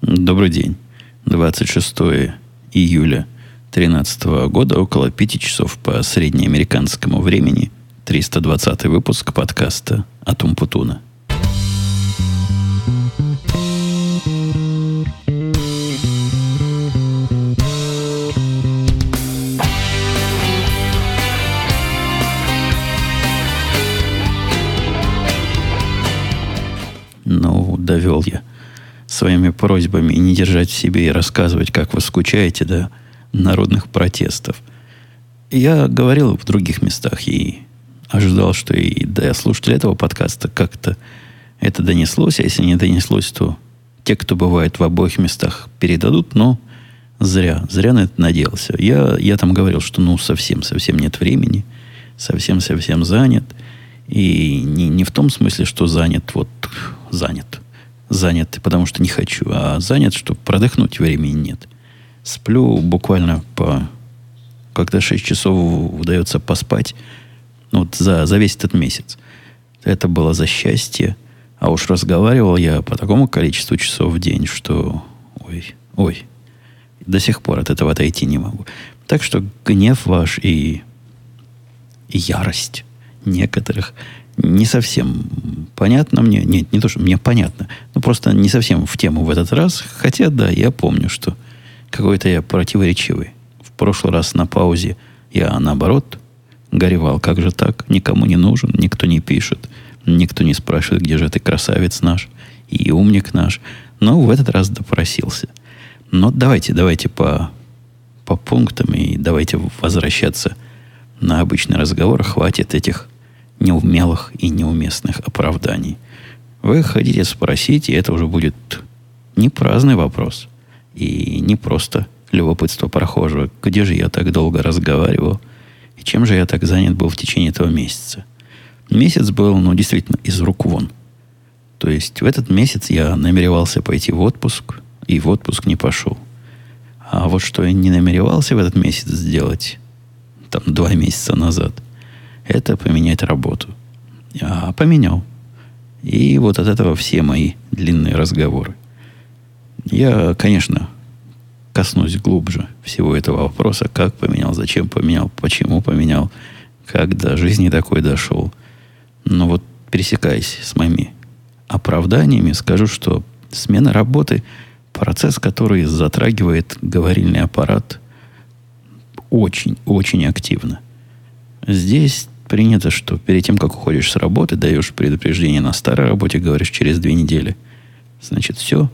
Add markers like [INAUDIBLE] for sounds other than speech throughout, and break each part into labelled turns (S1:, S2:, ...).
S1: Добрый день. 26 июля 2013 года, около 5 часов по среднеамериканскому времени, 320 выпуск подкаста «Атум Путуна». Своими просьбами не держать в себе и рассказывать, как вы скучаете до народных протестов. Я говорил в других местах и ожидал, что и до слушателей этого подкаста как-то это донеслось, а если не донеслось, то те, кто бывает в обоих местах, передадут, но зря, зря на это надеялся. Я, я там говорил, что ну совсем, совсем нет времени, совсем, совсем занят. И не, не в том смысле, что занят, вот занят занят, потому что не хочу, а занят, что продохнуть времени нет. Сплю буквально по... Когда 6 часов удается поспать, вот за, за весь этот месяц. Это было за счастье. А уж разговаривал я по такому количеству часов в день, что... Ой, ой. До сих пор от этого отойти не могу. Так что гнев ваш и, и ярость некоторых не совсем понятно мне. Нет, не то, что мне понятно. но просто не совсем в тему в этот раз. Хотя, да, я помню, что какой-то я противоречивый. В прошлый раз на паузе я, наоборот, горевал. Как же так? Никому не нужен, никто не пишет, никто не спрашивает, где же ты, красавец наш и умник наш. Но в этот раз допросился. Но давайте, давайте по, по пунктам и давайте возвращаться на обычный разговор. Хватит этих неумелых и неуместных оправданий. Вы хотите спросить, и это уже будет не праздный вопрос, и не просто любопытство прохожего, где же я так долго разговаривал, и чем же я так занят был в течение этого месяца. Месяц был, ну, действительно, из рук вон. То есть в этот месяц я намеревался пойти в отпуск, и в отпуск не пошел. А вот что я не намеревался в этот месяц сделать, там, два месяца назад – это поменять работу. А поменял. И вот от этого все мои длинные разговоры. Я, конечно, коснусь глубже всего этого вопроса, как поменял, зачем поменял, почему поменял, как до жизни такой дошел. Но вот пересекаясь с моими оправданиями, скажу, что смена работы – процесс, который затрагивает говорильный аппарат очень-очень активно. Здесь принято, что перед тем, как уходишь с работы, даешь предупреждение на старой работе, говоришь через две недели. Значит, все,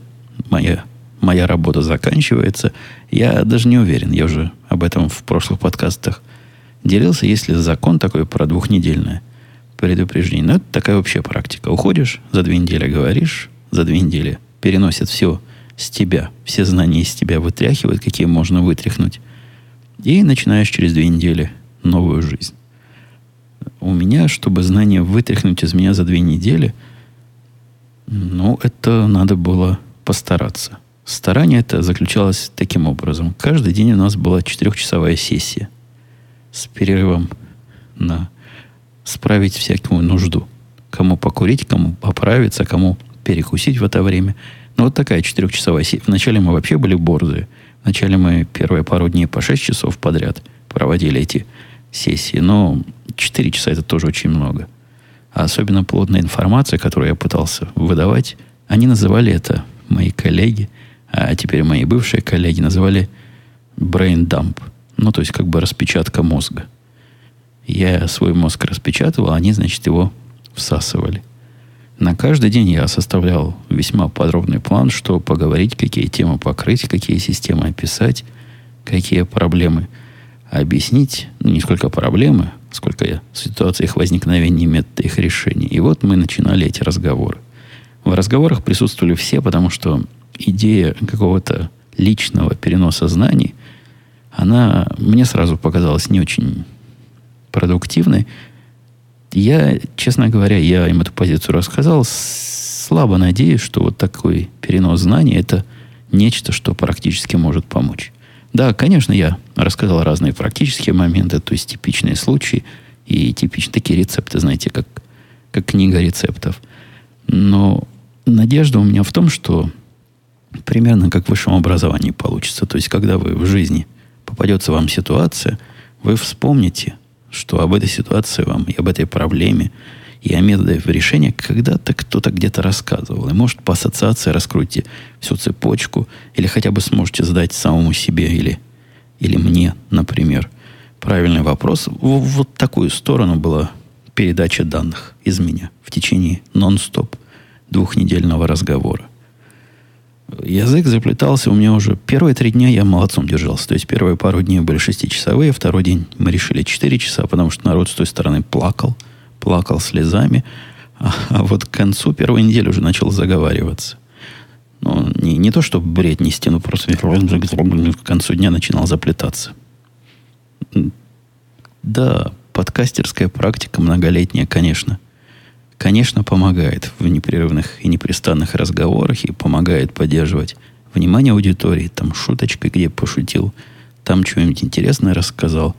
S1: моя, моя работа заканчивается. Я даже не уверен, я уже об этом в прошлых подкастах делился, если закон такой про двухнедельное предупреждение. Но это такая общая практика. Уходишь, за две недели говоришь, за две недели переносят все с тебя, все знания из тебя вытряхивают, какие можно вытряхнуть. И начинаешь через две недели новую жизнь у меня, чтобы знания вытряхнуть из меня за две недели, ну, это надо было постараться. Старание это заключалось таким образом. Каждый день у нас была четырехчасовая сессия с перерывом на справить всякую нужду. Кому покурить, кому поправиться, кому перекусить в это время. Ну, вот такая четырехчасовая сессия. Вначале мы вообще были борзые. Вначале мы первые пару дней по шесть часов подряд проводили эти сессии. Но 4 часа это тоже очень много. А особенно плотная информация, которую я пытался выдавать, они называли это, мои коллеги, а теперь мои бывшие коллеги называли brain dump. Ну, то есть как бы распечатка мозга. Я свой мозг распечатывал, они, значит, его всасывали. На каждый день я составлял весьма подробный план, что поговорить, какие темы покрыть, какие системы описать, какие проблемы объяснить, ну, не сколько проблемы, сколько я в ситуациях возникновения метода их решения. И вот мы начинали эти разговоры. В разговорах присутствовали все, потому что идея какого-то личного переноса знаний, она мне сразу показалась не очень продуктивной. Я, честно говоря, я им эту позицию рассказал, слабо надеюсь, что вот такой перенос знаний – это нечто, что практически может помочь. Да, конечно, я рассказал разные практические моменты, то есть типичные случаи и типичные такие рецепты, знаете, как, как книга рецептов. Но надежда у меня в том, что примерно как в высшем образовании получится. То есть, когда вы в жизни попадется вам ситуация, вы вспомните, что об этой ситуации вам и об этой проблеме, и о методах решения когда-то кто-то где-то рассказывал. И может по ассоциации раскройте всю цепочку, или хотя бы сможете задать самому себе или, или мне, например, правильный вопрос. В вот такую сторону была передача данных из меня в течение нон-стоп двухнедельного разговора. Язык заплетался у меня уже... Первые три дня я молодцом держался. То есть первые пару дней были шестичасовые, второй день мы решили четыре часа, потому что народ с той стороны плакал, плакал слезами. А, а вот к концу первой недели уже начал заговариваться. Ну, не, не то, что бред нести, но просто к концу дня начинал заплетаться. Да, подкастерская практика многолетняя, конечно, конечно, помогает в непрерывных и непрестанных разговорах и помогает поддерживать внимание аудитории. Там шуточка, где пошутил, там что-нибудь интересное рассказал.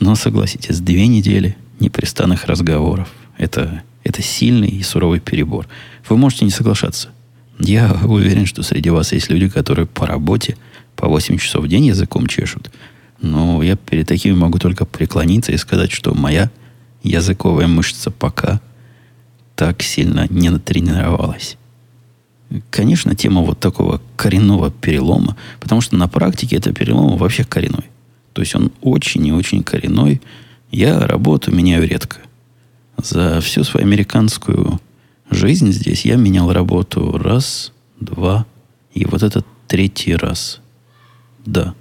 S1: Но согласитесь, две недели непрестанных разговоров. Это, это сильный и суровый перебор. Вы можете не соглашаться. Я уверен, что среди вас есть люди, которые по работе по 8 часов в день языком чешут. Но я перед такими могу только преклониться и сказать, что моя языковая мышца пока так сильно не натренировалась. Конечно, тема вот такого коренного перелома, потому что на практике это перелом вообще коренной. То есть он очень и очень коренной. Я работу меняю редко. За всю свою американскую жизнь здесь я менял работу раз, два, и вот это третий раз. Да.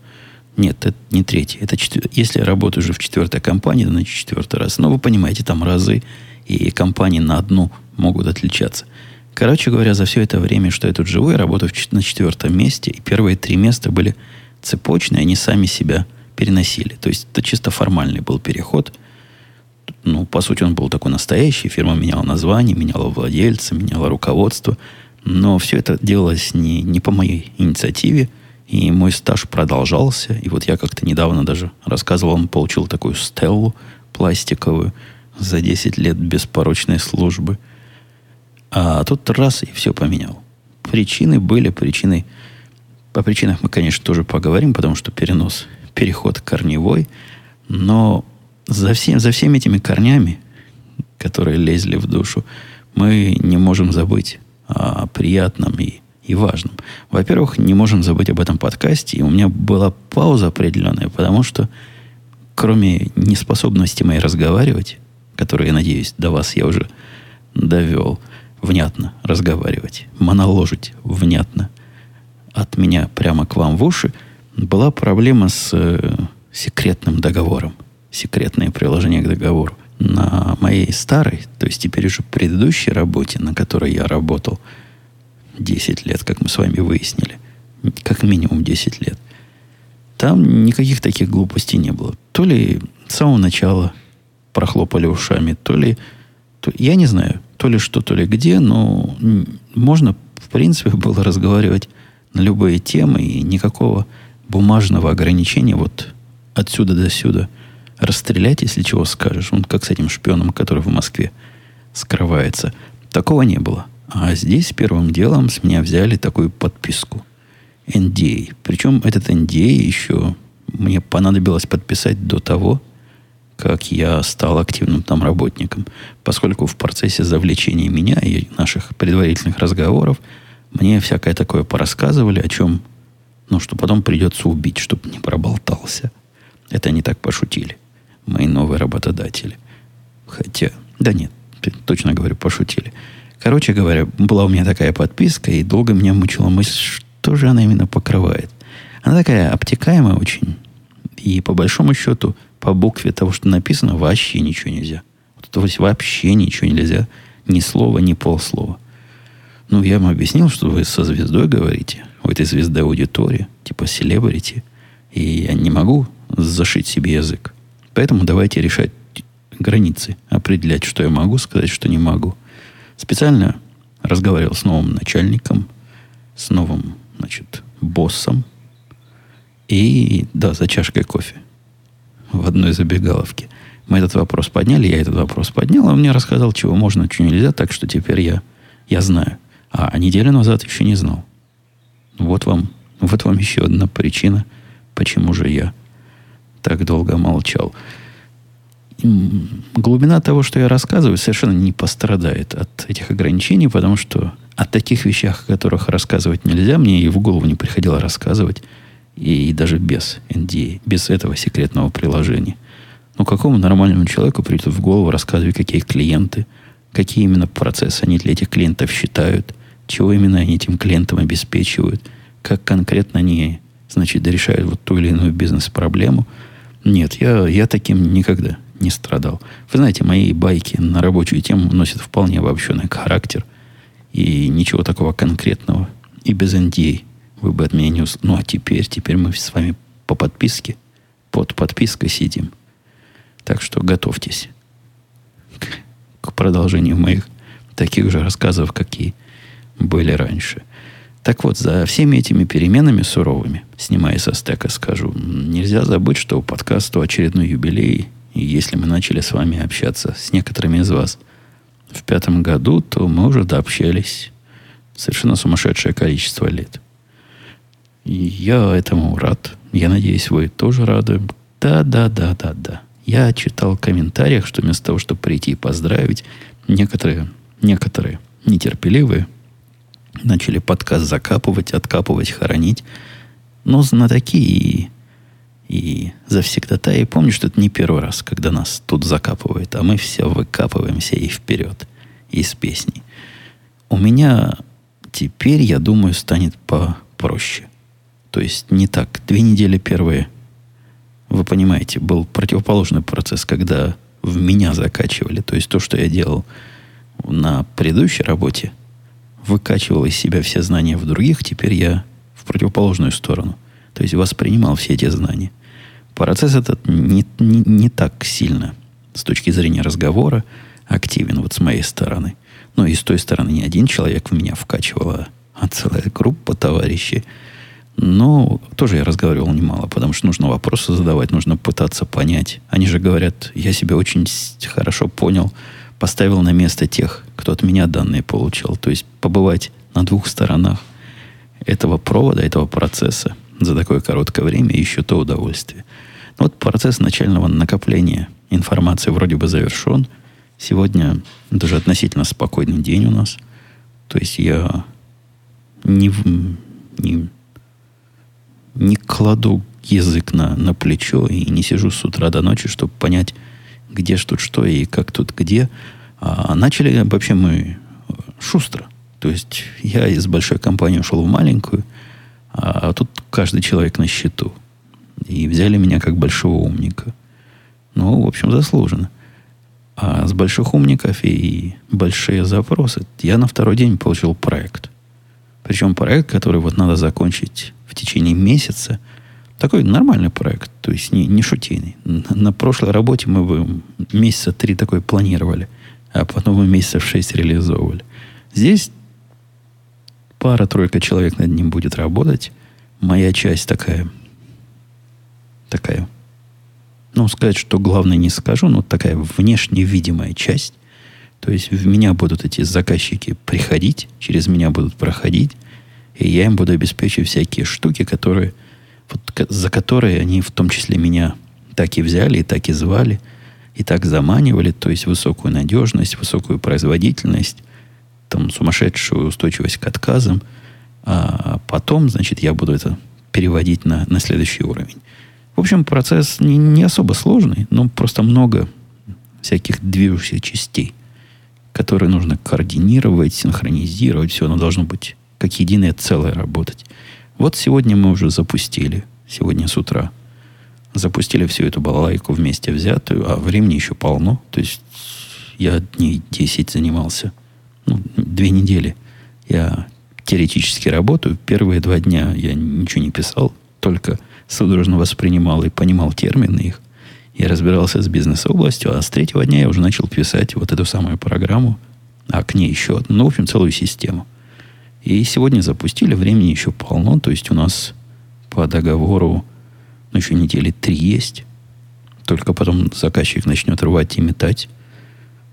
S1: Нет, это не третий. Это четвер... Если я работаю уже в четвертой компании, значит четвертый раз. Но вы понимаете, там разы и компании на одну могут отличаться. Короче говоря, за все это время, что я тут живу, я работаю на четвертом месте, и первые три места были цепочные, они сами себя переносили. То есть это чисто формальный был переход. Ну, по сути, он был такой настоящий. Фирма меняла название, меняла владельца, меняла руководство. Но все это делалось не, не по моей инициативе – и мой стаж продолжался. И вот я как-то недавно даже рассказывал, он получил такую стеллу пластиковую за 10 лет беспорочной службы. А тут раз и все поменял. Причины были, причины... По причинах мы, конечно, тоже поговорим, потому что перенос, переход корневой. Но за, всем, за всеми этими корнями, которые лезли в душу, мы не можем забыть о приятном и и важным. Во-первых, не можем забыть об этом подкасте. И у меня была пауза определенная, потому что кроме неспособности моей разговаривать, которую, я надеюсь, до вас я уже довел, внятно разговаривать, моноложить внятно от меня прямо к вам в уши, была проблема с э, секретным договором. Секретное приложение к договору. На моей старой, то есть теперь уже предыдущей работе, на которой я работал – 10 лет, как мы с вами выяснили. Как минимум 10 лет. Там никаких таких глупостей не было. То ли с самого начала прохлопали ушами, то ли... То, я не знаю, то ли что, то ли где, но можно, в принципе, [LAUGHS] было разговаривать на любые темы, и никакого бумажного ограничения вот отсюда до сюда расстрелять, если чего скажешь. Он как с этим шпионом, который в Москве скрывается. Такого не было. А здесь первым делом с меня взяли такую подписку. NDA. Причем этот NDA еще мне понадобилось подписать до того, как я стал активным там работником. Поскольку в процессе завлечения меня и наших предварительных разговоров мне всякое такое порассказывали, о чем, ну, что потом придется убить, чтобы не проболтался. Это они так пошутили. Мои новые работодатели. Хотя, да нет, точно говорю, пошутили. Короче говоря, была у меня такая подписка, и долго меня мучила мысль, что же она именно покрывает. Она такая обтекаемая очень. И по большому счету, по букве того, что написано, вообще ничего нельзя. То есть вообще ничего нельзя. Ни слова, ни полслова. Ну, я вам объяснил, что вы со звездой говорите. У этой звезды аудитория, типа селебрити. И я не могу зашить себе язык. Поэтому давайте решать границы, определять, что я могу сказать, что не могу. Специально разговаривал с новым начальником, с новым, значит, боссом. И, да, за чашкой кофе в одной забегаловке. Мы этот вопрос подняли, я этот вопрос поднял, он мне рассказал, чего можно, чего нельзя, так что теперь я, я знаю. А неделю назад еще не знал. Вот вам, вот вам еще одна причина, почему же я так долго молчал. Глубина того, что я рассказываю, совершенно не пострадает от этих ограничений, потому что о таких вещах, о которых рассказывать нельзя, мне и в голову не приходило рассказывать, и, даже без NDA, без этого секретного приложения. Ну, какому нормальному человеку придет в голову рассказывать, какие клиенты, какие именно процессы они для этих клиентов считают, чего именно они этим клиентам обеспечивают, как конкретно они, значит, решают вот ту или иную бизнес-проблему. Нет, я, я таким никогда не страдал. Вы знаете, мои байки на рабочую тему носят вполне обобщенный характер. И ничего такого конкретного. И без NDA вы бы от меня не услышали. Ну, а теперь, теперь мы с вами по подписке, под подпиской сидим. Так что готовьтесь к, к продолжению моих таких же рассказов, какие были раньше. Так вот, за всеми этими переменами суровыми, снимая со стека, скажу, нельзя забыть, что у подкаста очередной юбилей и если мы начали с вами общаться с некоторыми из вас в пятом году, то мы уже дообщались совершенно сумасшедшее количество лет. И я этому рад. Я надеюсь, вы тоже рады. Да, да, да, да, да. Я читал в комментариях, что вместо того, чтобы прийти и поздравить, некоторые, некоторые нетерпеливые начали подкаст закапывать, откапывать, хоронить. Но знатоки и и завсегда-то и помню, что это не первый раз, когда нас тут закапывают, а мы все выкапываемся и вперед из песни. У меня теперь, я думаю, станет попроще. То есть не так. Две недели первые, вы понимаете, был противоположный процесс, когда в меня закачивали. То есть то, что я делал на предыдущей работе, выкачивал из себя все знания в других, теперь я в противоположную сторону. То есть воспринимал все эти знания. Процесс этот не, не, не так сильно с точки зрения разговора активен вот с моей стороны. Но и с той стороны не один человек в меня вкачивал, а, а целая группа товарищей. Но тоже я разговаривал немало, потому что нужно вопросы задавать, нужно пытаться понять. Они же говорят, я себя очень хорошо понял, поставил на место тех, кто от меня данные получил. То есть побывать на двух сторонах этого провода, этого процесса – за такое короткое время еще то удовольствие. Но вот процесс начального накопления информации вроде бы завершен. Сегодня даже относительно спокойный день у нас. То есть я не, не, не кладу язык на, на плечо и не сижу с утра до ночи, чтобы понять, где ж тут что и как тут где. А начали вообще мы шустро. То есть я из большой компании ушел в маленькую – а, а тут каждый человек на счету. И взяли меня как большого умника. Ну, в общем, заслуженно. А с больших умников и большие запросы я на второй день получил проект. Причем проект, который вот надо закончить в течение месяца. Такой нормальный проект, то есть не, не шутейный. На, прошлой работе мы бы месяца три такой планировали, а потом мы месяца шесть реализовывали. Здесь пара-тройка человек над ним будет работать. Моя часть такая, такая, ну, сказать, что главное не скажу, но такая внешне видимая часть. То есть в меня будут эти заказчики приходить, через меня будут проходить, и я им буду обеспечивать всякие штуки, которые, вот, за которые они в том числе меня так и взяли, и так и звали, и так заманивали, то есть высокую надежность, высокую производительность, там, сумасшедшую устойчивость к отказам, а потом, значит, я буду это переводить на, на следующий уровень. В общем, процесс не, не особо сложный, но просто много всяких движущихся частей, которые нужно координировать, синхронизировать. Все оно должно быть как единое целое работать. Вот сегодня мы уже запустили, сегодня с утра, запустили всю эту балалайку вместе взятую, а времени еще полно. То есть я дней 10 занимался – ну, две недели я теоретически работаю. Первые два дня я ничего не писал, только судорожно воспринимал и понимал термины их. Я разбирался с бизнес-областью, а с третьего дня я уже начал писать вот эту самую программу, а к ней еще одну, ну, в общем, целую систему. И сегодня запустили, времени еще полно, то есть у нас по договору ну, еще недели три есть. Только потом заказчик начнет рвать и метать.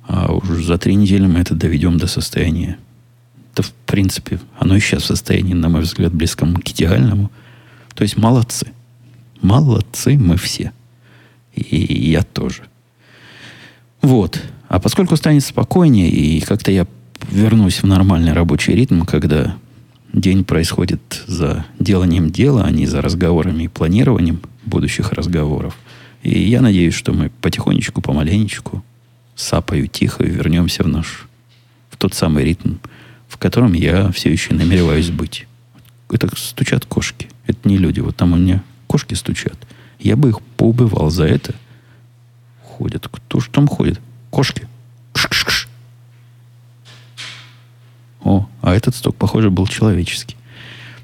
S1: А уже за три недели мы это доведем до состояния Это, в принципе, оно и сейчас в состоянии, на мой взгляд, близком к идеальному. То есть молодцы. Молодцы мы все. И я тоже. Вот. А поскольку станет спокойнее, и как-то я вернусь в нормальный рабочий ритм, когда день происходит за деланием дела, а не за разговорами и планированием будущих разговоров. И я надеюсь, что мы потихонечку, помаленечку, сапою тихо вернемся в наш, в тот самый ритм, в котором я все еще намереваюсь быть. Это стучат кошки. Это не люди. Вот там у меня кошки стучат. Я бы их поубивал за это. Ходят. Кто же там ходит? Кошки. Кш -кш -кш. О, а этот стук, похоже, был человеческий.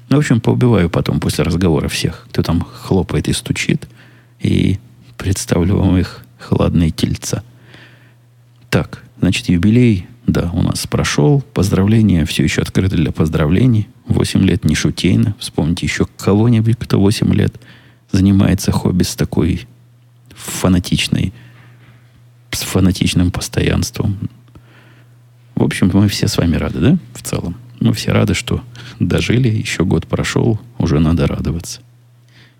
S1: Ну, в общем, поубиваю потом после разговора всех, кто там хлопает и стучит, и представлю вам их хладные тельца. Так, значит, юбилей, да, у нас прошел. Поздравления все еще открыты для поздравлений. Восемь лет не шутейно. Вспомните еще кого-нибудь, кто восемь лет занимается хобби с такой фанатичной, с фанатичным постоянством. В общем, мы все с вами рады, да, в целом? Мы все рады, что дожили, еще год прошел, уже надо радоваться.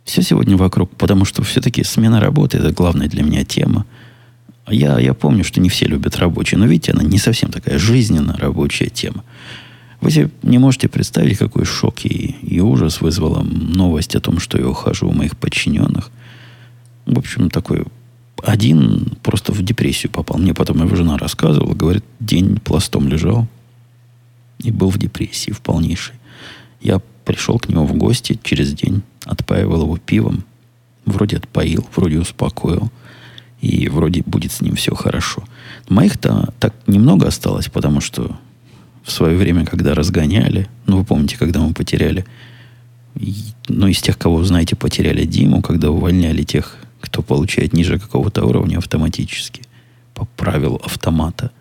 S1: Все сегодня вокруг, потому что все-таки смена работы – это главная для меня тема. Я, я помню, что не все любят рабочие, но видите, она не совсем такая жизненно рабочая тема. Вы себе не можете представить, какой шок и, и ужас вызвала новость о том, что я ухожу у моих подчиненных. В общем, такой один просто в депрессию попал. Мне потом его жена рассказывала, говорит, день пластом лежал и был в депрессии, в полнейшей. Я пришел к нему в гости через день, отпаивал его пивом, вроде отпоил, вроде успокоил, и вроде будет с ним все хорошо. Моих-то так немного осталось, потому что в свое время, когда разгоняли, ну, вы помните, когда мы потеряли, ну, из тех, кого, знаете, потеряли Диму, когда увольняли тех кто получает ниже какого-то уровня автоматически по правилу автомата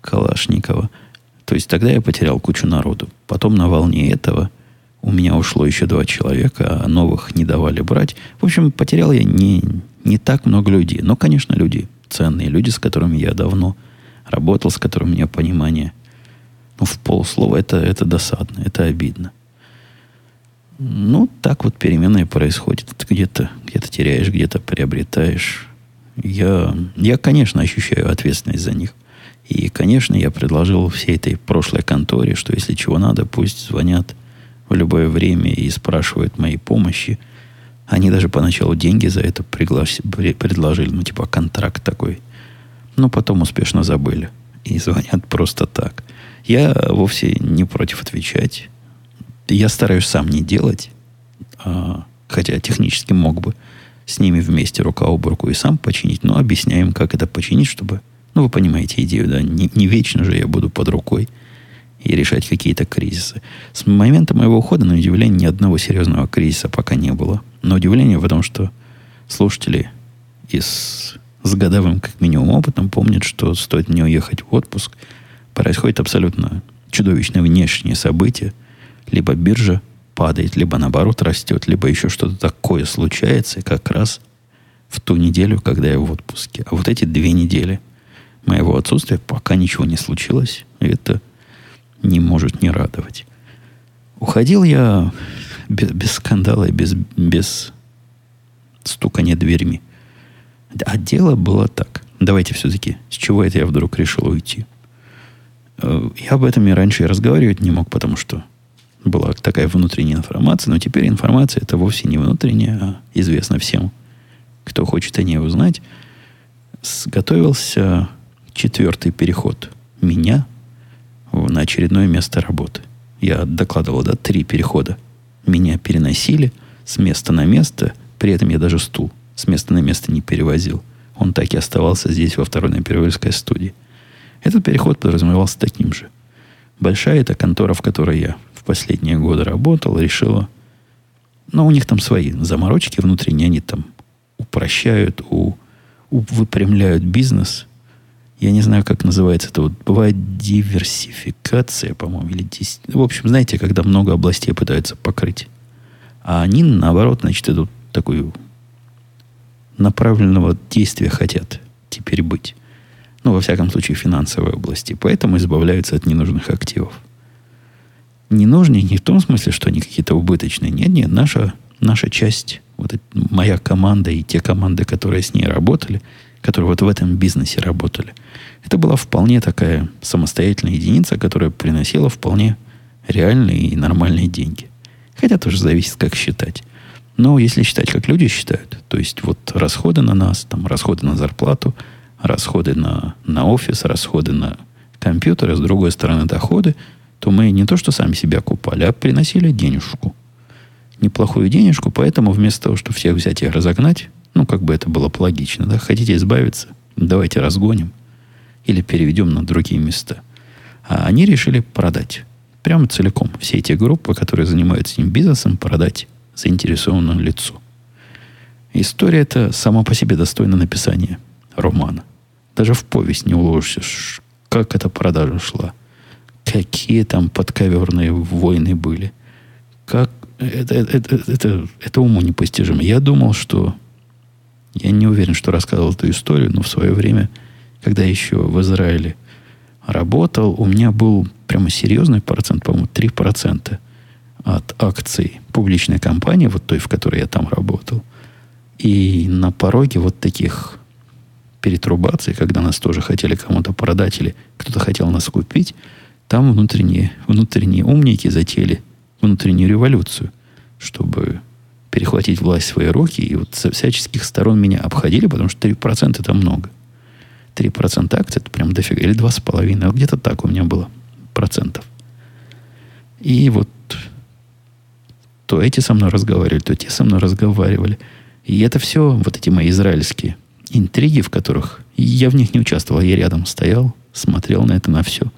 S1: Калашникова. То есть тогда я потерял кучу народу. Потом на волне этого у меня ушло еще два человека, а новых не давали брать. В общем, потерял я не, не так много людей. Но, конечно, люди ценные, люди, с которыми я давно работал, с которыми у меня понимание. Ну, в полслова это, это досадно, это обидно. Ну, так вот переменные происходят. Где-то где теряешь, где-то приобретаешь. Я, я, конечно, ощущаю ответственность за них. И, конечно, я предложил всей этой прошлой конторе, что если чего надо, пусть звонят в любое время и спрашивают моей помощи. Они даже поначалу деньги за это предложили, ну, типа контракт такой. Но потом успешно забыли. И звонят просто так. Я вовсе не против отвечать я стараюсь сам не делать, а, хотя технически мог бы с ними вместе рука об руку и сам починить, но объясняем, как это починить, чтобы, ну, вы понимаете идею, да, не, не вечно же я буду под рукой и решать какие-то кризисы. С момента моего ухода, на удивление, ни одного серьезного кризиса пока не было. Но удивление в том, что слушатели из, с годовым, как минимум, опытом помнят, что стоит мне уехать в отпуск, происходит абсолютно чудовищное внешнее событие – либо биржа падает, либо наоборот растет, либо еще что-то такое случается как раз в ту неделю, когда я в отпуске. А вот эти две недели моего отсутствия пока ничего не случилось. И это не может не радовать. Уходил я без, без скандала и без, без стукания дверьми. А дело было так. Давайте все-таки, с чего это я вдруг решил уйти? Э, я об этом и раньше и разговаривать не мог, потому что была такая внутренняя информация, но теперь информация это вовсе не внутренняя, а известна всем, кто хочет о ней узнать. Готовился четвертый переход меня на очередное место работы. Я докладывал, да, три перехода. Меня переносили с места на место, при этом я даже стул с места на место не перевозил. Он так и оставался здесь, во второй Напервильской студии. Этот переход подразумевался таким же. Большая эта контора, в которой я последние годы работал, решила... Но у них там свои заморочки внутренние, они там упрощают, у, у, выпрямляют бизнес. Я не знаю, как называется это. Вот бывает диверсификация, по-моему, или. В общем, знаете, когда много областей пытаются покрыть. А они, наоборот, значит, идут такую направленного действия хотят теперь быть. Ну, во всяком случае, финансовой области. Поэтому избавляются от ненужных активов. Не нужны не в том смысле, что они какие-то убыточные. Нет, нет, наша, наша часть, вот моя команда и те команды, которые с ней работали, которые вот в этом бизнесе работали, это была вполне такая самостоятельная единица, которая приносила вполне реальные и нормальные деньги. Хотя тоже зависит, как считать. Но если считать, как люди считают, то есть вот расходы на нас, там расходы на зарплату, расходы на, на офис, расходы на компьютеры, с другой стороны доходы, то мы не то, что сами себя купали, а приносили денежку. Неплохую денежку, поэтому вместо того, чтобы всех взять и разогнать, ну, как бы это было бы логично, да, хотите избавиться, давайте разгоним или переведем на другие места. А они решили продать. Прямо целиком. Все эти группы, которые занимаются этим бизнесом, продать заинтересованному лицу. История эта сама по себе достойна написания романа. Даже в повесть не уложишься, как эта продажа шла. Какие там подковерные войны были. Как это, это, это, это, это уму непостижимо. Я думал, что... Я не уверен, что рассказывал эту историю, но в свое время, когда еще в Израиле работал, у меня был прямо серьезный процент, по-моему, 3% от акций публичной компании, вот той, в которой я там работал. И на пороге вот таких перетрубаций, когда нас тоже хотели кому-то продать или кто-то хотел нас купить, там внутренние, внутренние умники затеяли внутреннюю революцию, чтобы перехватить власть в свои руки. И вот со всяческих сторон меня обходили, потому что 3% это много. 3% акций это прям дофига. Или 2,5%. Где-то так у меня было процентов. И вот то эти со мной разговаривали, то те со мной разговаривали. И это все, вот эти мои израильские интриги, в которых я в них не участвовал, я рядом стоял, смотрел на это, на все.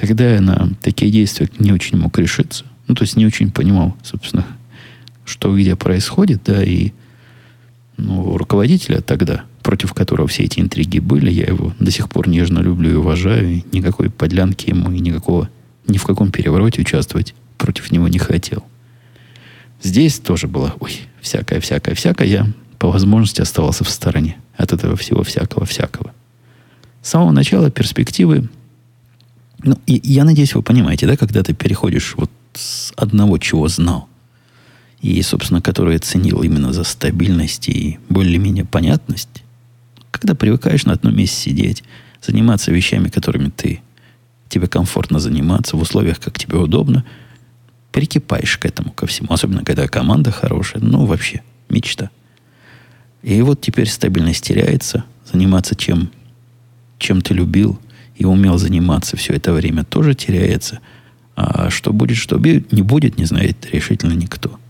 S1: Тогда я на такие действия не очень мог решиться. Ну, то есть не очень понимал, собственно, что где происходит, да, и ну, руководителя тогда, против которого все эти интриги были, я его до сих пор нежно люблю и уважаю, и никакой подлянки ему и никакого, ни в каком перевороте участвовать против него не хотел. Здесь тоже было, ой, всякое, всякое, всякое. Я по возможности оставался в стороне от этого всего всякого-всякого. С самого начала перспективы, ну, и, я надеюсь, вы понимаете, да, когда ты переходишь вот с одного, чего знал, и, собственно, который ценил именно за стабильность и более-менее понятность, когда привыкаешь на одном месте сидеть, заниматься вещами, которыми ты тебе комфортно заниматься в условиях, как тебе удобно – прикипаешь к этому, ко всему. Особенно, когда команда хорошая. Ну, вообще, мечта. И вот теперь стабильность теряется. Заниматься чем, чем ты любил и умел заниматься все это время, тоже теряется. А что будет, что не будет, не знает решительно никто.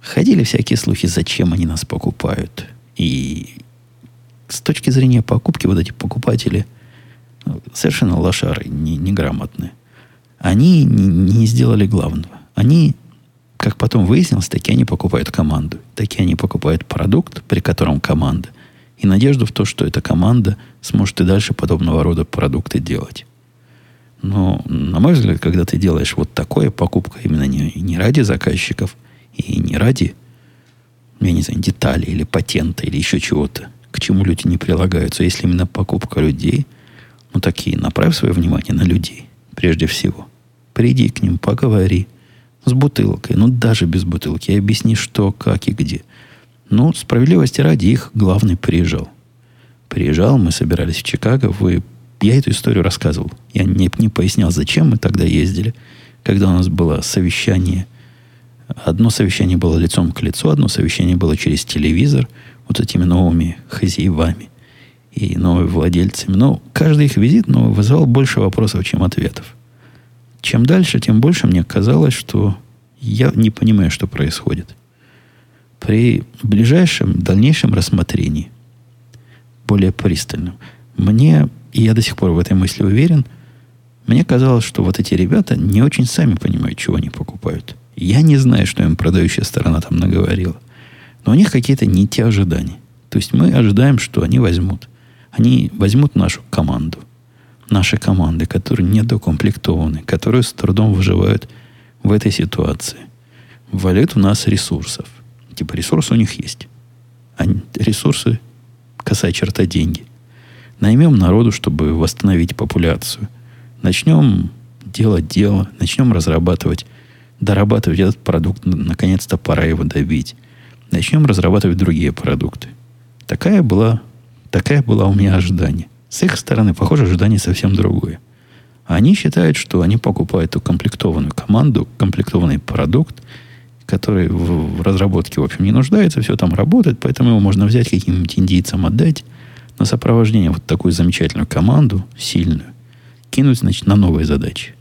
S1: Ходили всякие слухи, зачем они нас покупают. И с точки зрения покупки, вот эти покупатели ну, совершенно лошары, не, неграмотные они не, не сделали главного. Они, как потом выяснилось, такие они покупают команду. Такие они покупают продукт, при котором команда. И надежду в то, что эта команда сможет и дальше подобного рода продукты делать. Но, на мой взгляд, когда ты делаешь вот такое, покупка именно не, не ради заказчиков и не ради, я не знаю, деталей или патента или еще чего-то, к чему люди не прилагаются. Если именно покупка людей, ну такие, направь свое внимание на людей прежде всего. Приди к ним, поговори. С бутылкой, ну даже без бутылки. Объясни, что, как и где. Ну, справедливости ради, их главный приезжал. Приезжал, мы собирались в Чикаго. Вы... Я эту историю рассказывал. Я не, не пояснял, зачем мы тогда ездили. Когда у нас было совещание. Одно совещание было лицом к лицу, одно совещание было через телевизор. Вот этими новыми хозяевами и новыми владельцами. Но каждый их визит ну, вызывал больше вопросов, чем ответов. Чем дальше, тем больше мне казалось, что я не понимаю, что происходит. При ближайшем, дальнейшем рассмотрении, более пристальном, мне, и я до сих пор в этой мысли уверен, мне казалось, что вот эти ребята не очень сами понимают, чего они покупают. Я не знаю, что им продающая сторона там наговорила. Но у них какие-то не те ожидания. То есть мы ожидаем, что они возьмут. Они возьмут нашу команду – наши команды, которые недокомплектованы, которые с трудом выживают в этой ситуации. Валют у нас ресурсов. Типа ресурсы у них есть. А ресурсы, касая черта, деньги. Наймем народу, чтобы восстановить популяцию. Начнем делать дело, начнем разрабатывать, дорабатывать этот продукт, наконец-то пора его добить. Начнем разрабатывать другие продукты. Такая была, такая была у меня ожидание. С их стороны, похоже, ожидание совсем другое. Они считают, что они покупают укомплектованную команду, комплектованный продукт, который в, в разработке, в общем, не нуждается, все там работает, поэтому его можно взять каким-нибудь индийцам отдать на сопровождение вот такую замечательную команду, сильную, кинуть, значит, на новые задачи.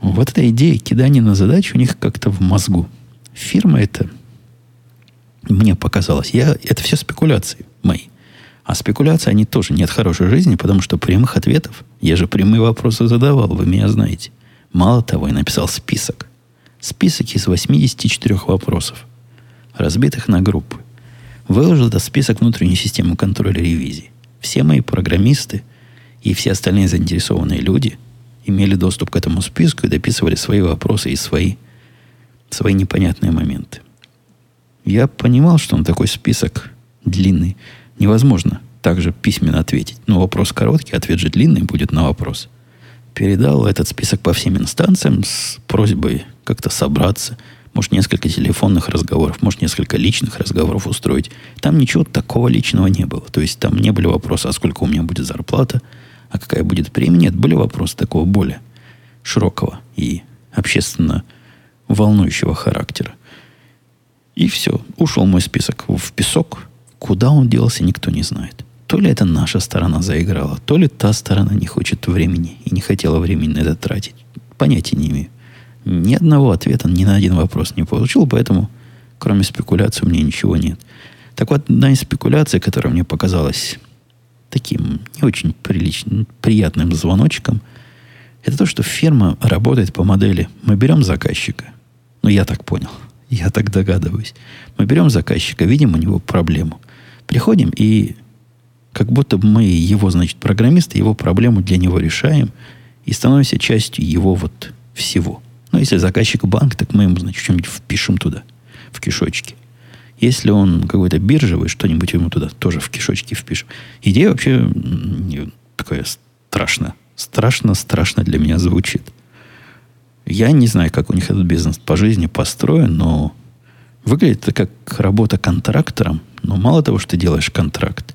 S1: Вот эта идея кидания на задачи у них как-то в мозгу. Фирма это, мне показалось, я, это все спекуляции мои. А спекуляции, они тоже нет хорошей жизни, потому что прямых ответов, я же прямые вопросы задавал, вы меня знаете. Мало того, я написал список. Список из 84 вопросов, разбитых на группы. Выложил этот список внутренней системы контроля ревизии. Все мои программисты и все остальные заинтересованные люди имели доступ к этому списку и дописывали свои вопросы и свои, свои непонятные моменты. Я понимал, что на такой список длинный невозможно также письменно ответить. Но вопрос короткий, ответ же длинный будет на вопрос. Передал этот список по всем инстанциям с просьбой как-то собраться. Может, несколько телефонных разговоров, может, несколько личных разговоров устроить. Там ничего такого личного не было. То есть там не были вопросы, а сколько у меня будет зарплата, а какая будет премия. Нет, были вопросы такого более широкого и общественно волнующего характера. И все. Ушел мой список в песок. Куда он делся, никто не знает. То ли это наша сторона заиграла, то ли та сторона не хочет времени и не хотела времени на это тратить. Понятия не имею. Ни одного ответа ни на один вопрос не получил, поэтому кроме спекуляций у меня ничего нет. Так вот, одна из спекуляций, которая мне показалась таким не очень приличным, приятным звоночком, это то, что фирма работает по модели «мы берем заказчика». Ну, я так понял. [LAUGHS] Я так догадываюсь. Мы берем заказчика, видим у него проблему. Приходим и как будто мы его, значит, программисты, его проблему для него решаем и становимся частью его вот всего. Ну, если заказчик банк, так мы ему, значит, что-нибудь впишем туда, в кишочки. Если он какой-то биржевый, что-нибудь ему туда тоже в кишочки впишем. Идея вообще такая страшная. Страшно, страшно для меня звучит. Я не знаю, как у них этот бизнес по жизни построен, но выглядит это как работа контрактором. Но мало того, что ты делаешь контракт,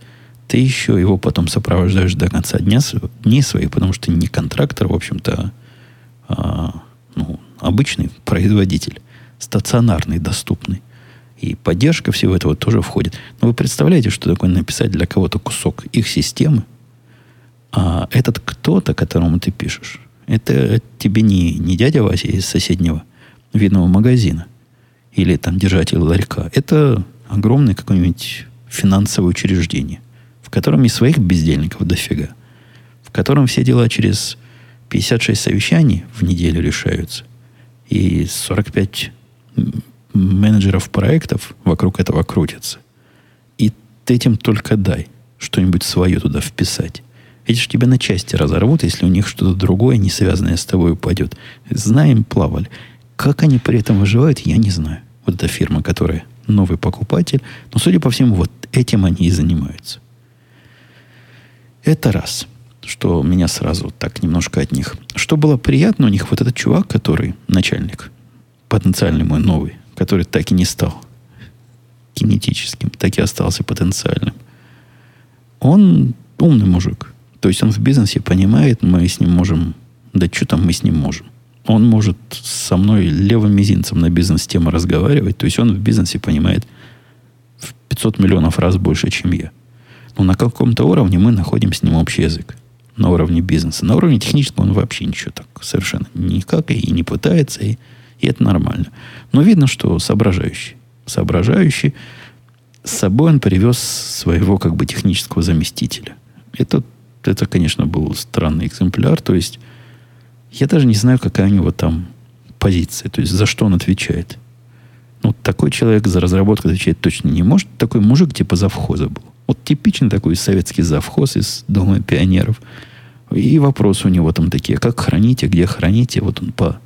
S1: ты еще его потом сопровождаешь до конца дня, дней своих, потому что не контрактор, в общем-то, а, ну, обычный производитель, стационарный, доступный. И поддержка всего этого тоже входит. Но вы представляете, что такое написать для кого-то кусок их системы, а этот кто-то, которому ты пишешь, это тебе не, не дядя Вася из соседнего винного магазина или там держатель ларька. Это огромное какое-нибудь финансовое учреждение, в котором и своих бездельников дофига, в котором все дела через 56 совещаний в неделю решаются, и 45 менеджеров проектов вокруг этого крутятся. И ты этим только дай что-нибудь свое туда вписать. Же тебя на части разорвут, если у них что-то другое, не связанное с тобой, упадет. Знаем, плавали. Как они при этом выживают, я не знаю. Вот эта фирма, которая новый покупатель. Но, судя по всему, вот этим они и занимаются. Это раз. Что меня сразу так немножко от них. Что было приятно у них, вот этот чувак, который начальник, потенциальный мой новый, который так и не стал кинетическим, так и остался потенциальным. Он умный мужик. То есть он в бизнесе понимает, мы с ним можем... Да что там мы с ним можем? Он может со мной левым мизинцем на бизнес-тему разговаривать. То есть он в бизнесе понимает в 500 миллионов раз больше, чем я. Но на каком-то уровне мы находим с ним общий язык. На уровне бизнеса. На уровне технического он вообще ничего так совершенно никак и не пытается, и, и это нормально. Но видно, что соображающий. Соображающий. С собой он привез своего как бы технического заместителя. Это это, конечно, был странный экземпляр. То есть, я даже не знаю, какая у него там позиция. То есть, за что он отвечает. Ну, такой человек за разработку отвечать точно не может. Такой мужик типа завхоза был. Вот типичный такой советский завхоз из Дома пионеров. И вопросы у него там такие, как храните, где храните. Вот он по,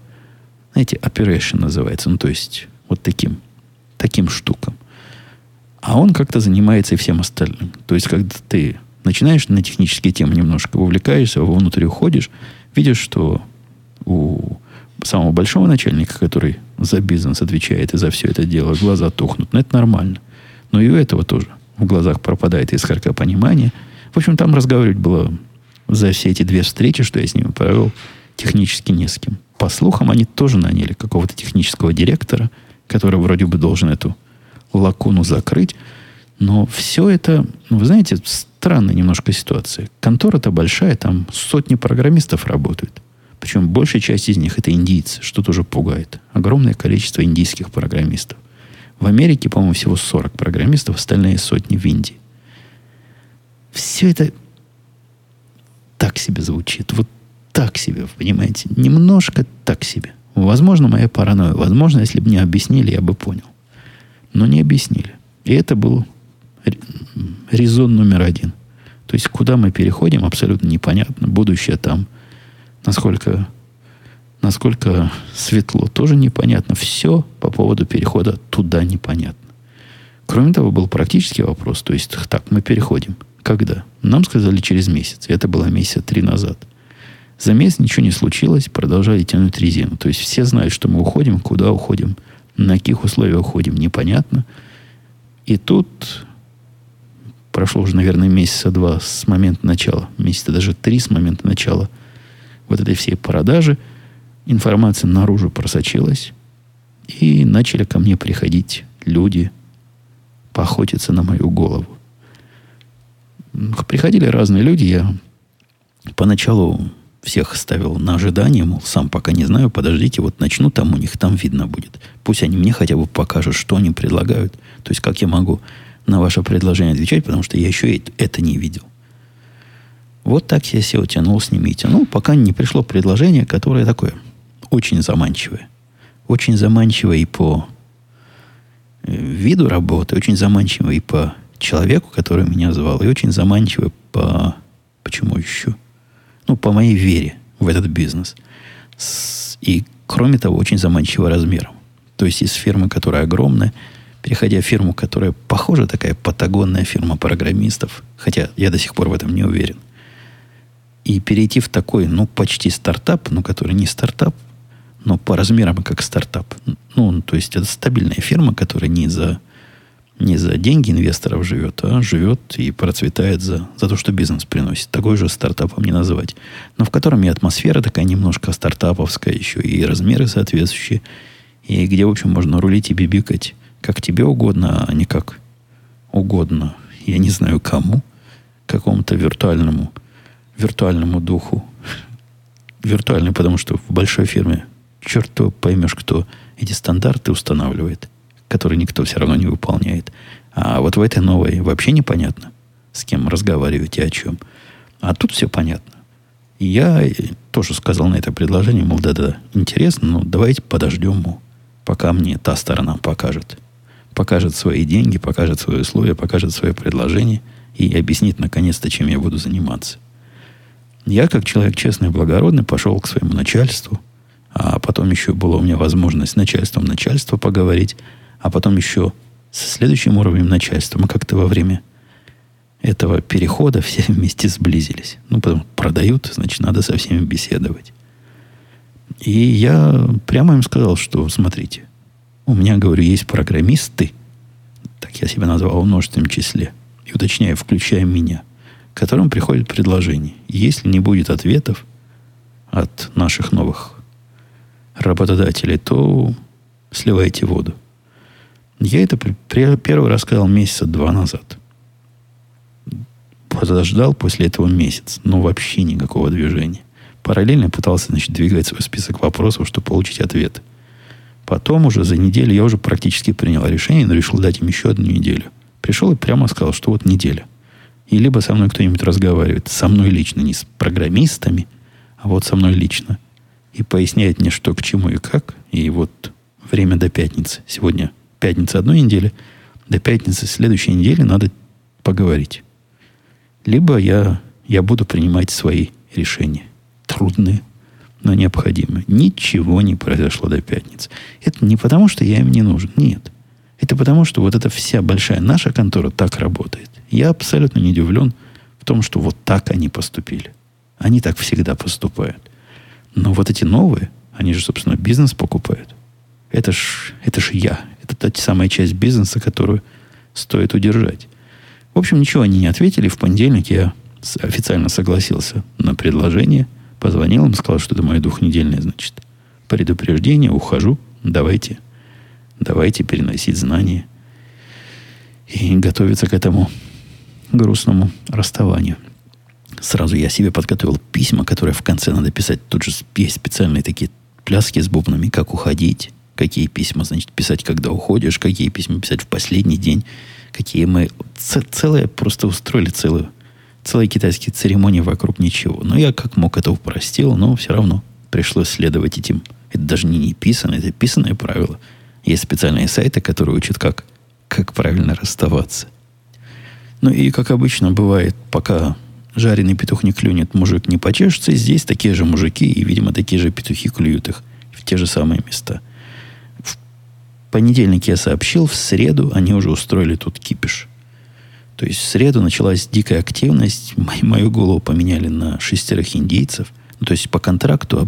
S1: знаете, operation называется. Ну, то есть, вот таким, таким штукам. А он как-то занимается и всем остальным. То есть, когда ты начинаешь на технические темы немножко вовлекаешься, вовнутрь уходишь, видишь, что у самого большого начальника, который за бизнес отвечает и за все это дело, глаза тухнут. Но это нормально. Но и у этого тоже в глазах пропадает искорка понимания. В общем, там разговаривать было за все эти две встречи, что я с ними провел, технически не с кем. По слухам, они тоже наняли какого-то технического директора, который вроде бы должен эту лакуну закрыть. Но все это, ну, вы знаете, странная немножко ситуация. Контора-то большая, там сотни программистов работают. Причем большая часть из них это индийцы, что тоже пугает. Огромное количество индийских программистов. В Америке, по-моему, всего 40 программистов, остальные сотни в Индии. Все это так себе звучит. Вот так себе, понимаете? Немножко так себе. Возможно, моя паранойя. Возможно, если бы мне объяснили, я бы понял. Но не объяснили. И это был резон номер один. То есть, куда мы переходим, абсолютно непонятно. Будущее там, насколько, насколько светло, тоже непонятно. Все по поводу перехода туда непонятно. Кроме того, был практический вопрос. То есть, так, мы переходим. Когда? Нам сказали через месяц. Это было месяца три назад. За месяц ничего не случилось, продолжали тянуть резину. То есть все знают, что мы уходим, куда уходим, на каких условиях уходим, непонятно. И тут прошло уже, наверное, месяца два с момента начала, месяца даже три с момента начала вот этой всей продажи, информация наружу просочилась, и начали ко мне приходить люди поохотиться на мою голову. Приходили разные люди, я поначалу всех ставил на ожидание, мол, сам пока не знаю, подождите, вот начну, там у них там видно будет. Пусть они мне хотя бы покажут, что они предлагают. То есть, как я могу на ваше предложение отвечать, потому что я еще это не видел. Вот так я себя тянул с ними и тянул, пока не пришло предложение, которое такое очень заманчивое. Очень заманчивое и по э, виду работы, очень заманчивое и по человеку, который меня звал, и очень заманчивое по... Почему еще? ну, по моей вере в этот бизнес. И, кроме того, очень заманчиво размером. То есть из фирмы, которая огромная, переходя в фирму, которая похожа, такая патагонная фирма программистов, хотя я до сих пор в этом не уверен, и перейти в такой, ну, почти стартап, ну, который не стартап, но по размерам как стартап. Ну, то есть это стабильная фирма, которая не за не за деньги инвесторов живет, а живет и процветает за, за то, что бизнес приносит. Такой же стартапом не называть. Но в котором и атмосфера такая немножко стартаповская еще, и размеры соответствующие, и где, в общем, можно рулить и бибикать как тебе угодно, а не как угодно. Я не знаю кому, какому-то виртуальному, виртуальному духу. Виртуальный, потому что в большой фирме черт поймешь, кто эти стандарты устанавливает который никто все равно не выполняет. А вот в этой новой вообще непонятно, с кем разговаривать и о чем. А тут все понятно. И я тоже сказал на это предложение, мол, да-да, интересно, но давайте подождем, пока мне та сторона покажет. Покажет свои деньги, покажет свои условия, покажет свое предложение и объяснит наконец-то, чем я буду заниматься. Я, как человек честный и благородный, пошел к своему начальству, а потом еще была у меня возможность с начальством начальства поговорить, а потом еще со следующим уровнем начальства мы как-то во время этого перехода все [LAUGHS] вместе сблизились. Ну, потом продают, значит, надо со всеми беседовать. И я прямо им сказал, что, смотрите, у меня, говорю, есть программисты, так я себя назвал в множественном числе, и уточняю, включая меня, которым приходит предложение. Если не будет ответов от наших новых работодателей, то сливайте воду. Я это первый раз сказал месяца два назад. Подождал после этого месяц. но вообще никакого движения. Параллельно пытался, значит, двигать свой список вопросов, чтобы получить ответ. Потом уже за неделю я уже практически принял решение, но решил дать им еще одну неделю. Пришел и прямо сказал, что вот неделя. И либо со мной кто-нибудь разговаривает, со мной лично, не с программистами, а вот со мной лично. И поясняет мне, что к чему и как. И вот время до пятницы. Сегодня пятницы одной недели, до пятницы следующей недели надо поговорить. Либо я, я буду принимать свои решения. Трудные, но необходимые. Ничего не произошло до пятницы. Это не потому, что я им не нужен. Нет. Это потому, что вот эта вся большая наша контора так работает. Я абсолютно не удивлен в том, что вот так они поступили. Они так всегда поступают. Но вот эти новые, они же, собственно, бизнес покупают. Это ж, это ж я. Это та самая часть бизнеса, которую стоит удержать. В общем, ничего они не ответили. В понедельник я официально согласился на предложение. Позвонил им, сказал, что это мое двухнедельное, значит, предупреждение. Ухожу. Давайте, давайте переносить знания и готовиться к этому грустному расставанию. Сразу я себе подготовил письма, которые в конце надо писать. Тут же есть специальные такие пляски с бубнами, как уходить, какие письма, значит, писать, когда уходишь, какие письма писать в последний день, какие мы... Целое просто устроили целую, целые китайские церемонии вокруг ничего. Но я как мог это упростил, но все равно пришлось следовать этим. Это даже не неписано, это писанное правило. Есть специальные сайты, которые учат, как, как правильно расставаться. Ну и, как обычно бывает, пока жареный петух не клюнет, мужик не почешется. Здесь такие же мужики, и, видимо, такие же петухи клюют их в те же самые места. В понедельник я сообщил, в среду они уже устроили тут кипиш. То есть в среду началась дикая активность. [LAUGHS] Мою голову поменяли на шестерых индейцев. Ну, то есть по контракту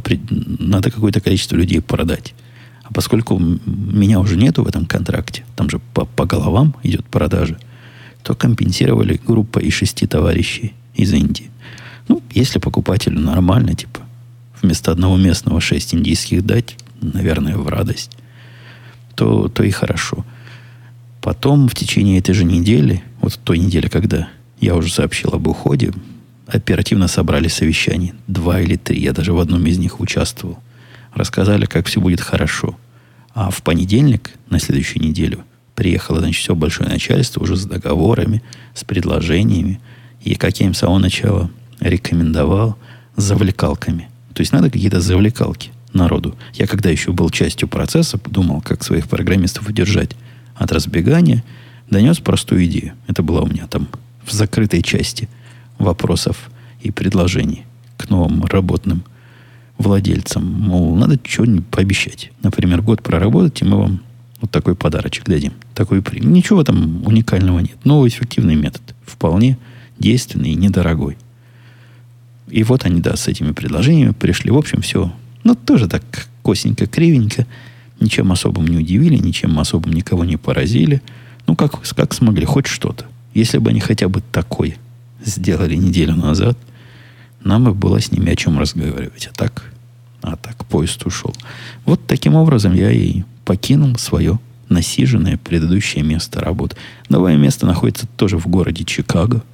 S1: надо какое-то количество людей продать. А поскольку меня уже нету в этом контракте, там же по, по головам идет продажа, то компенсировали группа из шести товарищей из Индии. Ну, если покупателю нормально, типа, вместо одного местного шесть индийских дать, наверное, в радость, то, то и хорошо. Потом в течение этой же недели, вот той недели, когда я уже сообщил об уходе, оперативно собрали совещание. Два или три. Я даже в одном из них участвовал. Рассказали, как все будет хорошо. А в понедельник, на следующую неделю, приехало, значит, все большое начальство уже с договорами, с предложениями – и как я им с самого начала рекомендовал, завлекалками. То есть надо какие-то завлекалки народу. Я когда еще был частью процесса, думал, как своих программистов удержать от разбегания, донес простую идею. Это была у меня там в закрытой части вопросов и предложений к новым работным владельцам. Мол, надо что-нибудь пообещать. Например, год проработать, и мы вам вот такой подарочек дадим. Такой премию. Ничего там уникального нет. Новый эффективный метод. Вполне действенный и недорогой. И вот они, да, с этими предложениями пришли. В общем, все, ну, тоже так косенько, кривенько. Ничем особым не удивили, ничем особым никого не поразили. Ну, как, как смогли, хоть что-то. Если бы они хотя бы такое сделали неделю назад, нам бы было с ними о чем разговаривать. А так, а так поезд ушел. Вот таким образом я и покинул свое насиженное предыдущее место работы. Новое место находится тоже в городе Чикаго –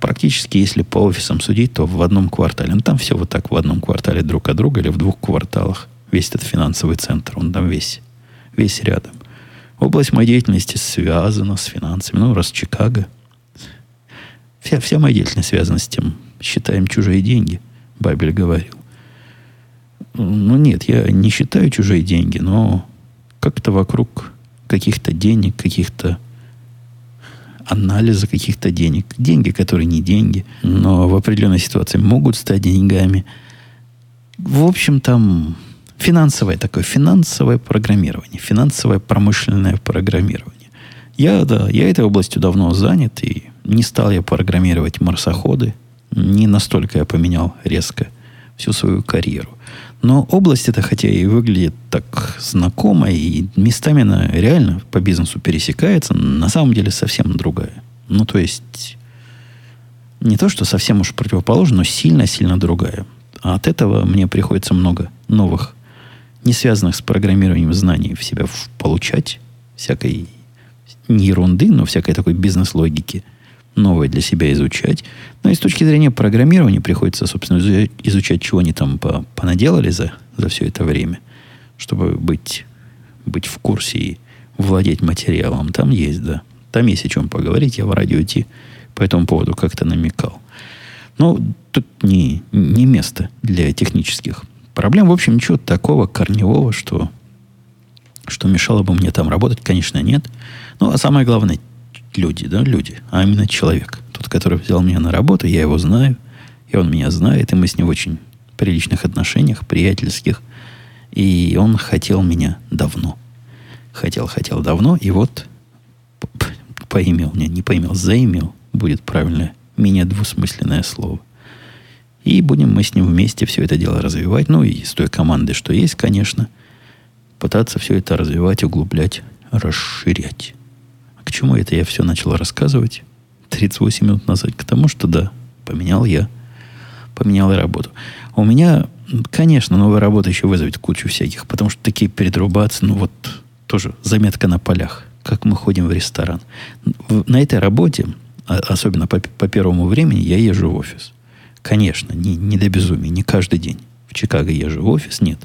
S1: Практически, если по офисам судить, то в одном квартале. Ну, там все вот так в одном квартале друг от друга или в двух кварталах. Весь этот финансовый центр, он там весь, весь рядом. Область моей деятельности связана с финансами. Ну, раз Чикаго. Вся, вся моя деятельность связана с тем, считаем чужие деньги, Бабель говорил. Ну, нет, я не считаю чужие деньги, но как-то вокруг каких-то денег, каких-то анализа каких-то денег. Деньги, которые не деньги, но в определенной ситуации могут стать деньгами. В общем, там финансовое такое, финансовое программирование, финансовое промышленное программирование. Я, да, я этой областью давно занят, и не стал я программировать марсоходы. Не настолько я поменял резко всю свою карьеру. Но область эта, хотя и выглядит так знакомо, и местами она реально по бизнесу пересекается, на самом деле совсем другая. Ну, то есть, не то, что совсем уж противоположно, но сильно-сильно другая. А от этого мне приходится много новых, не связанных с программированием знаний в себя получать, всякой не ерунды, но всякой такой бизнес-логики – новое для себя изучать. Но и с точки зрения программирования приходится, собственно, изучать, чего они там понаделали за, за все это время, чтобы быть, быть в курсе и владеть материалом. Там есть, да. Там есть о чем поговорить. Я в радио Ти по этому поводу как-то намекал. Но тут не, не место для технических проблем. В общем, ничего такого корневого, что, что мешало бы мне там работать, конечно, нет. Ну, а самое главное, люди, да, люди, а именно человек. Тот, который взял меня на работу, я его знаю, и он меня знает, и мы с ним в очень приличных отношениях, приятельских. И он хотел меня давно. Хотел, хотел давно, и вот поимел, не, не поимел, заимел, будет правильное, менее двусмысленное слово. И будем мы с ним вместе все это дело развивать. Ну и с той командой, что есть, конечно. Пытаться все это развивать, углублять, расширять. К чему это я все начал рассказывать? 38 минут назад. К тому, что да, поменял я. Поменял я работу. У меня, конечно, новая работа еще вызовет кучу всяких, потому что такие передрубаться, ну вот тоже заметка на полях, как мы ходим в ресторан. На этой работе, а, особенно по, по первому времени, я езжу в офис. Конечно, не, не до безумия, не каждый день. В Чикаго езжу в офис, нет.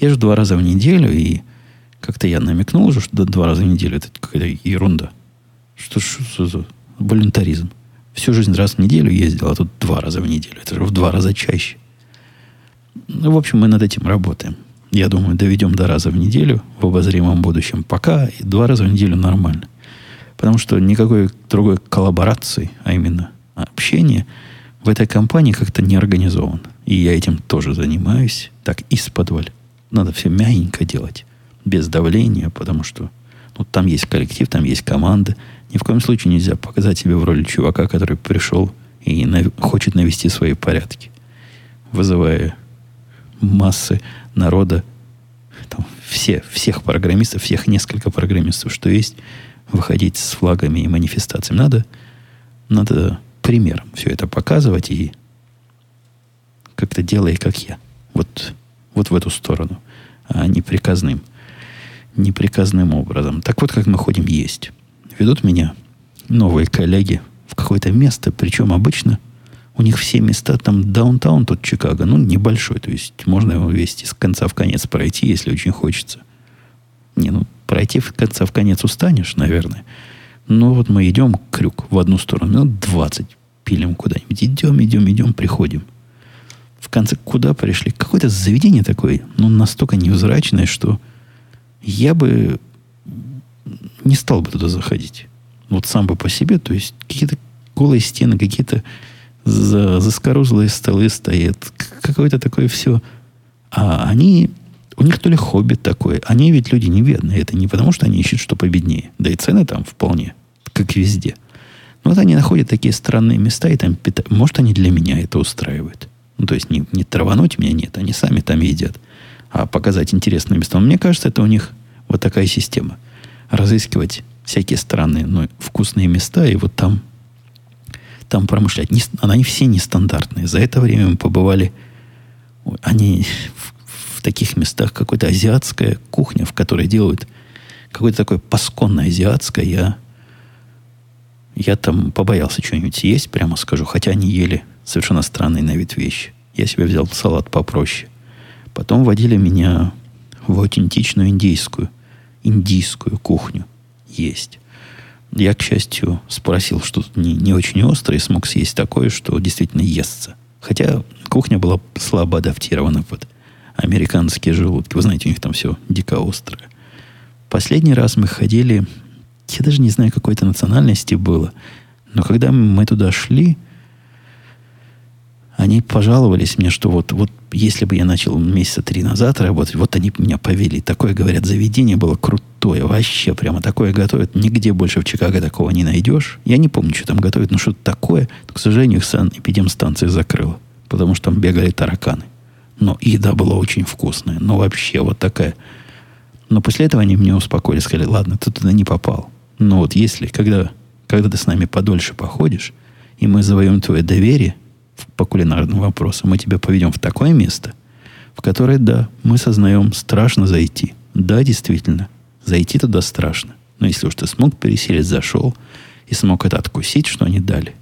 S1: Езжу два раза в неделю, и как-то я намекнул уже, что два раза в неделю это какая-то ерунда. Что, что за волюнтаризм? Всю жизнь раз в неделю ездил, а тут два раза в неделю. Это же в два раза чаще. Ну, в общем, мы над этим работаем. Я думаю, доведем до раза в неделю в обозримом будущем. Пока и два раза в неделю нормально. Потому что никакой другой коллаборации, а именно общения, в этой компании как-то не организован. И я этим тоже занимаюсь. Так, из-под Надо все мягенько делать. Без давления, потому что ну, там есть коллектив, там есть команда. Ни в коем случае нельзя показать себя в роли чувака, который пришел и нав- хочет навести свои порядки, вызывая массы народа, там, все, всех программистов, всех несколько программистов, что есть, выходить с флагами и манифестациями. Надо, надо примером все это показывать и как-то делай, как я. Вот, вот в эту сторону, а не приказным, неприказным образом. Так вот, как мы ходим есть. Ведут меня новые коллеги в какое-то место, причем обычно у них все места, там даунтаун, тут Чикаго, ну, небольшой. То есть можно его вести с конца в конец пройти, если очень хочется. Не, ну, пройти в конца в конец устанешь, наверное. Но вот мы идем крюк в одну сторону, минут 20 пилим куда-нибудь. Идем, идем, идем, приходим. В конце куда пришли? Какое-то заведение такое, ну, настолько невзрачное, что я бы не стал бы туда заходить. Вот сам бы по себе, то есть какие-то голые стены, какие-то за, заскорузлые столы стоят. Какое-то такое все. А они... У них то ли хобби такое. Они ведь люди не бедные. Это не потому, что они ищут, что победнее. Да и цены там вполне, как везде. Но вот они находят такие странные места и там питают. Может, они для меня это устраивают. Ну, то есть не, не травануть меня, нет. Они сами там едят. А показать интересные места. Но мне кажется, это у них вот такая система. Разыскивать всякие странные, но ну, вкусные места и вот там там промышлять. Не, они все нестандартные. За это время мы побывали, они в, в таких местах, какая-то азиатская кухня, в которой делают какое-то такое пасконное азиатское. Я, я там побоялся что-нибудь съесть, прямо скажу. Хотя они ели совершенно странные на вид вещи. Я себе взял салат попроще. Потом водили меня в аутентичную индийскую, индийскую кухню есть. Я, к счастью, спросил что-то не, не очень острое и смог съесть такое, что действительно естся. Хотя кухня была слабо адаптирована под американские желудки. Вы знаете, у них там все дико острое. Последний раз мы ходили, я даже не знаю, какой то национальности было, но когда мы туда шли, они пожаловались мне, что вот, вот если бы я начал месяца три назад работать, вот они меня повели. Такое, говорят, заведение было крутое. Вообще прямо такое готовят. Нигде больше в Чикаго такого не найдешь. Я не помню, что там готовят, но что-то такое. Но, к сожалению, их санэпидемстанция закрыла. Потому что там бегали тараканы. Но еда была очень вкусная. Но вообще вот такая. Но после этого они меня успокоили. Сказали, ладно, ты туда не попал. Но вот если, когда, когда ты с нами подольше походишь, и мы завоюем твое доверие – по кулинарным вопросам, мы тебя поведем в такое место, в которое, да, мы сознаем, страшно зайти. Да, действительно, зайти туда страшно. Но если уж ты смог переселить, зашел и смог это откусить, что они дали,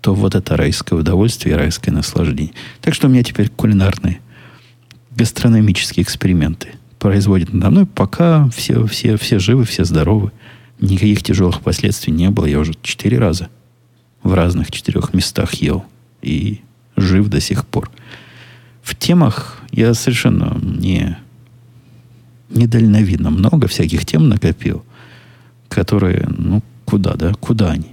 S1: то вот это райское удовольствие и райское наслаждение. Так что у меня теперь кулинарные гастрономические эксперименты производят надо мной, пока все, все, все живы, все здоровы. Никаких тяжелых последствий не было. Я уже четыре раза в разных четырех местах ел и жив до сих пор. В темах я совершенно не недальновидно много всяких тем накопил, которые, ну, куда, да, куда они?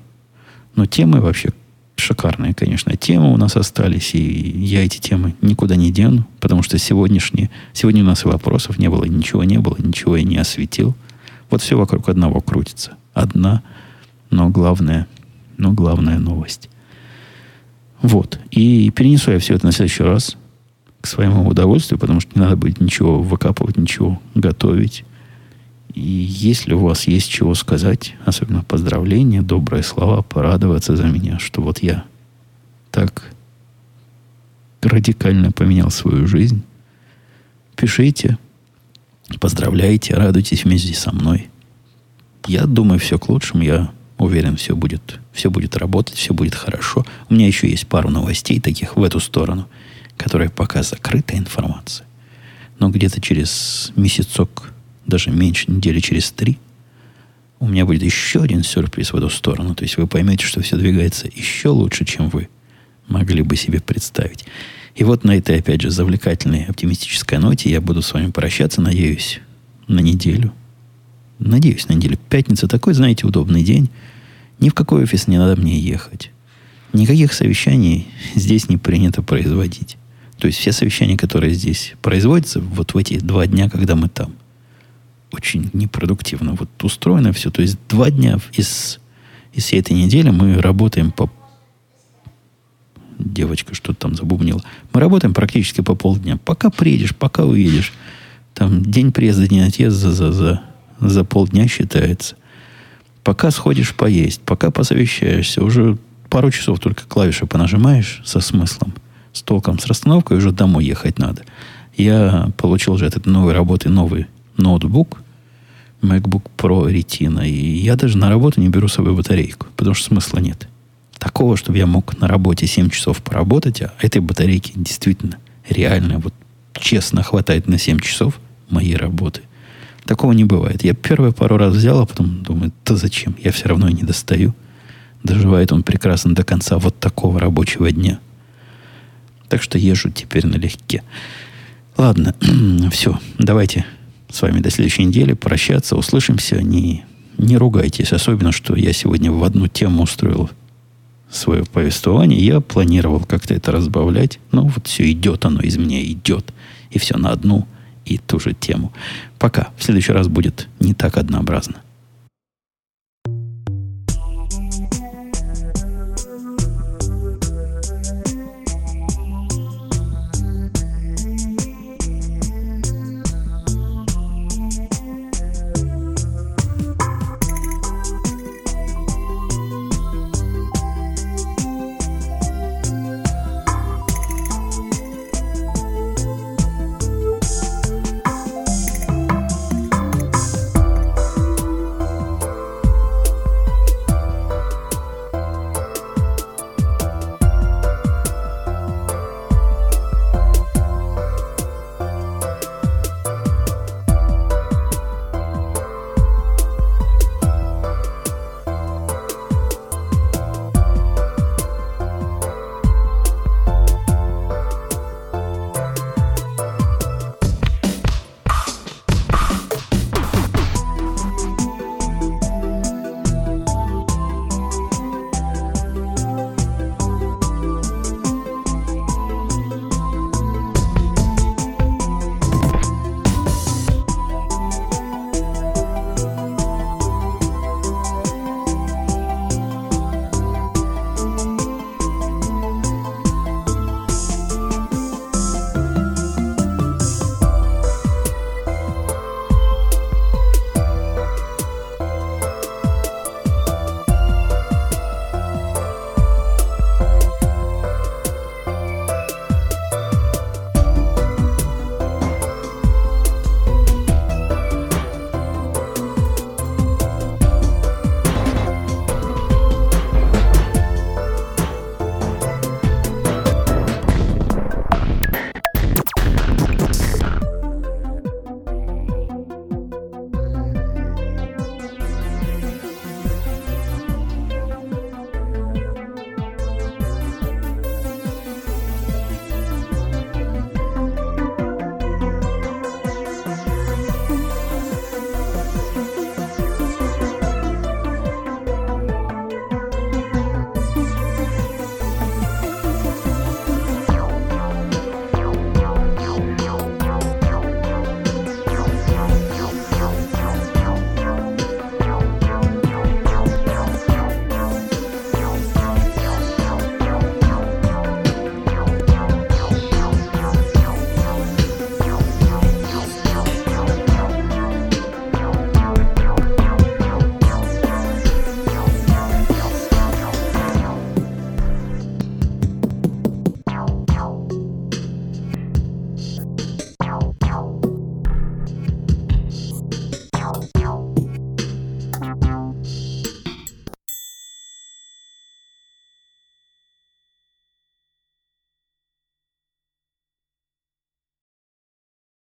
S1: Но темы вообще шикарные, конечно. Темы у нас остались, и я эти темы никуда не дену, потому что сегодняшние, сегодня у нас и вопросов не было, ничего не было, ничего я не осветил. Вот все вокруг одного крутится. Одна, но главная, но главная новость. Вот. И перенесу я все это на следующий раз к своему удовольствию, потому что не надо будет ничего выкапывать, ничего готовить. И если у вас есть чего сказать, особенно поздравления, добрые слова, порадоваться за меня, что вот я так радикально поменял свою жизнь, пишите, поздравляйте, радуйтесь вместе со мной. Я думаю, все к лучшему. Я уверен, все будет, все будет работать, все будет хорошо. У меня еще есть пару новостей таких в эту сторону, которые пока закрытая информация. Но где-то через месяцок даже меньше недели через три, у меня будет еще один сюрприз в эту сторону. То есть вы поймете, что все двигается еще лучше, чем вы могли бы себе представить. И вот на этой, опять же, завлекательной оптимистической ноте я буду с вами прощаться, надеюсь, на неделю. Надеюсь, на неделю. Пятница такой, знаете, удобный день. Ни в какой офис не надо мне ехать. Никаких совещаний здесь не принято производить. То есть все совещания, которые здесь производятся, вот в эти два дня, когда мы там, очень непродуктивно вот устроено все. То есть два дня из, из всей этой недели мы работаем по... Девочка что-то там забубнила. Мы работаем практически по полдня. Пока приедешь, пока уедешь. Там день приезда, день отъезда за, за, за полдня считается. Пока сходишь поесть, пока посовещаешься, уже пару часов только клавиши понажимаешь со смыслом, с толком, с расстановкой, уже домой ехать надо. Я получил уже от этой новой работы новый ноутбук, MacBook Pro Retina. И я даже на работу не беру с собой батарейку, потому что смысла нет. Такого, чтобы я мог на работе 7 часов поработать, а этой батарейки действительно реально, вот честно хватает на 7 часов моей работы. Такого не бывает. Я первые пару раз взял, а потом думаю, да зачем? Я все равно не достаю. Доживает он прекрасно до конца вот такого рабочего дня. Так что езжу теперь налегке. Ладно, [CLEARS THROAT] все, давайте с вами до следующей недели. Прощаться, услышимся. Не, не ругайтесь. Особенно, что я сегодня в одну тему устроил свое повествование. Я планировал как-то это разбавлять. Но вот все идет, оно из меня идет. И все на одну и ту же тему. Пока. В следующий раз будет не так однообразно.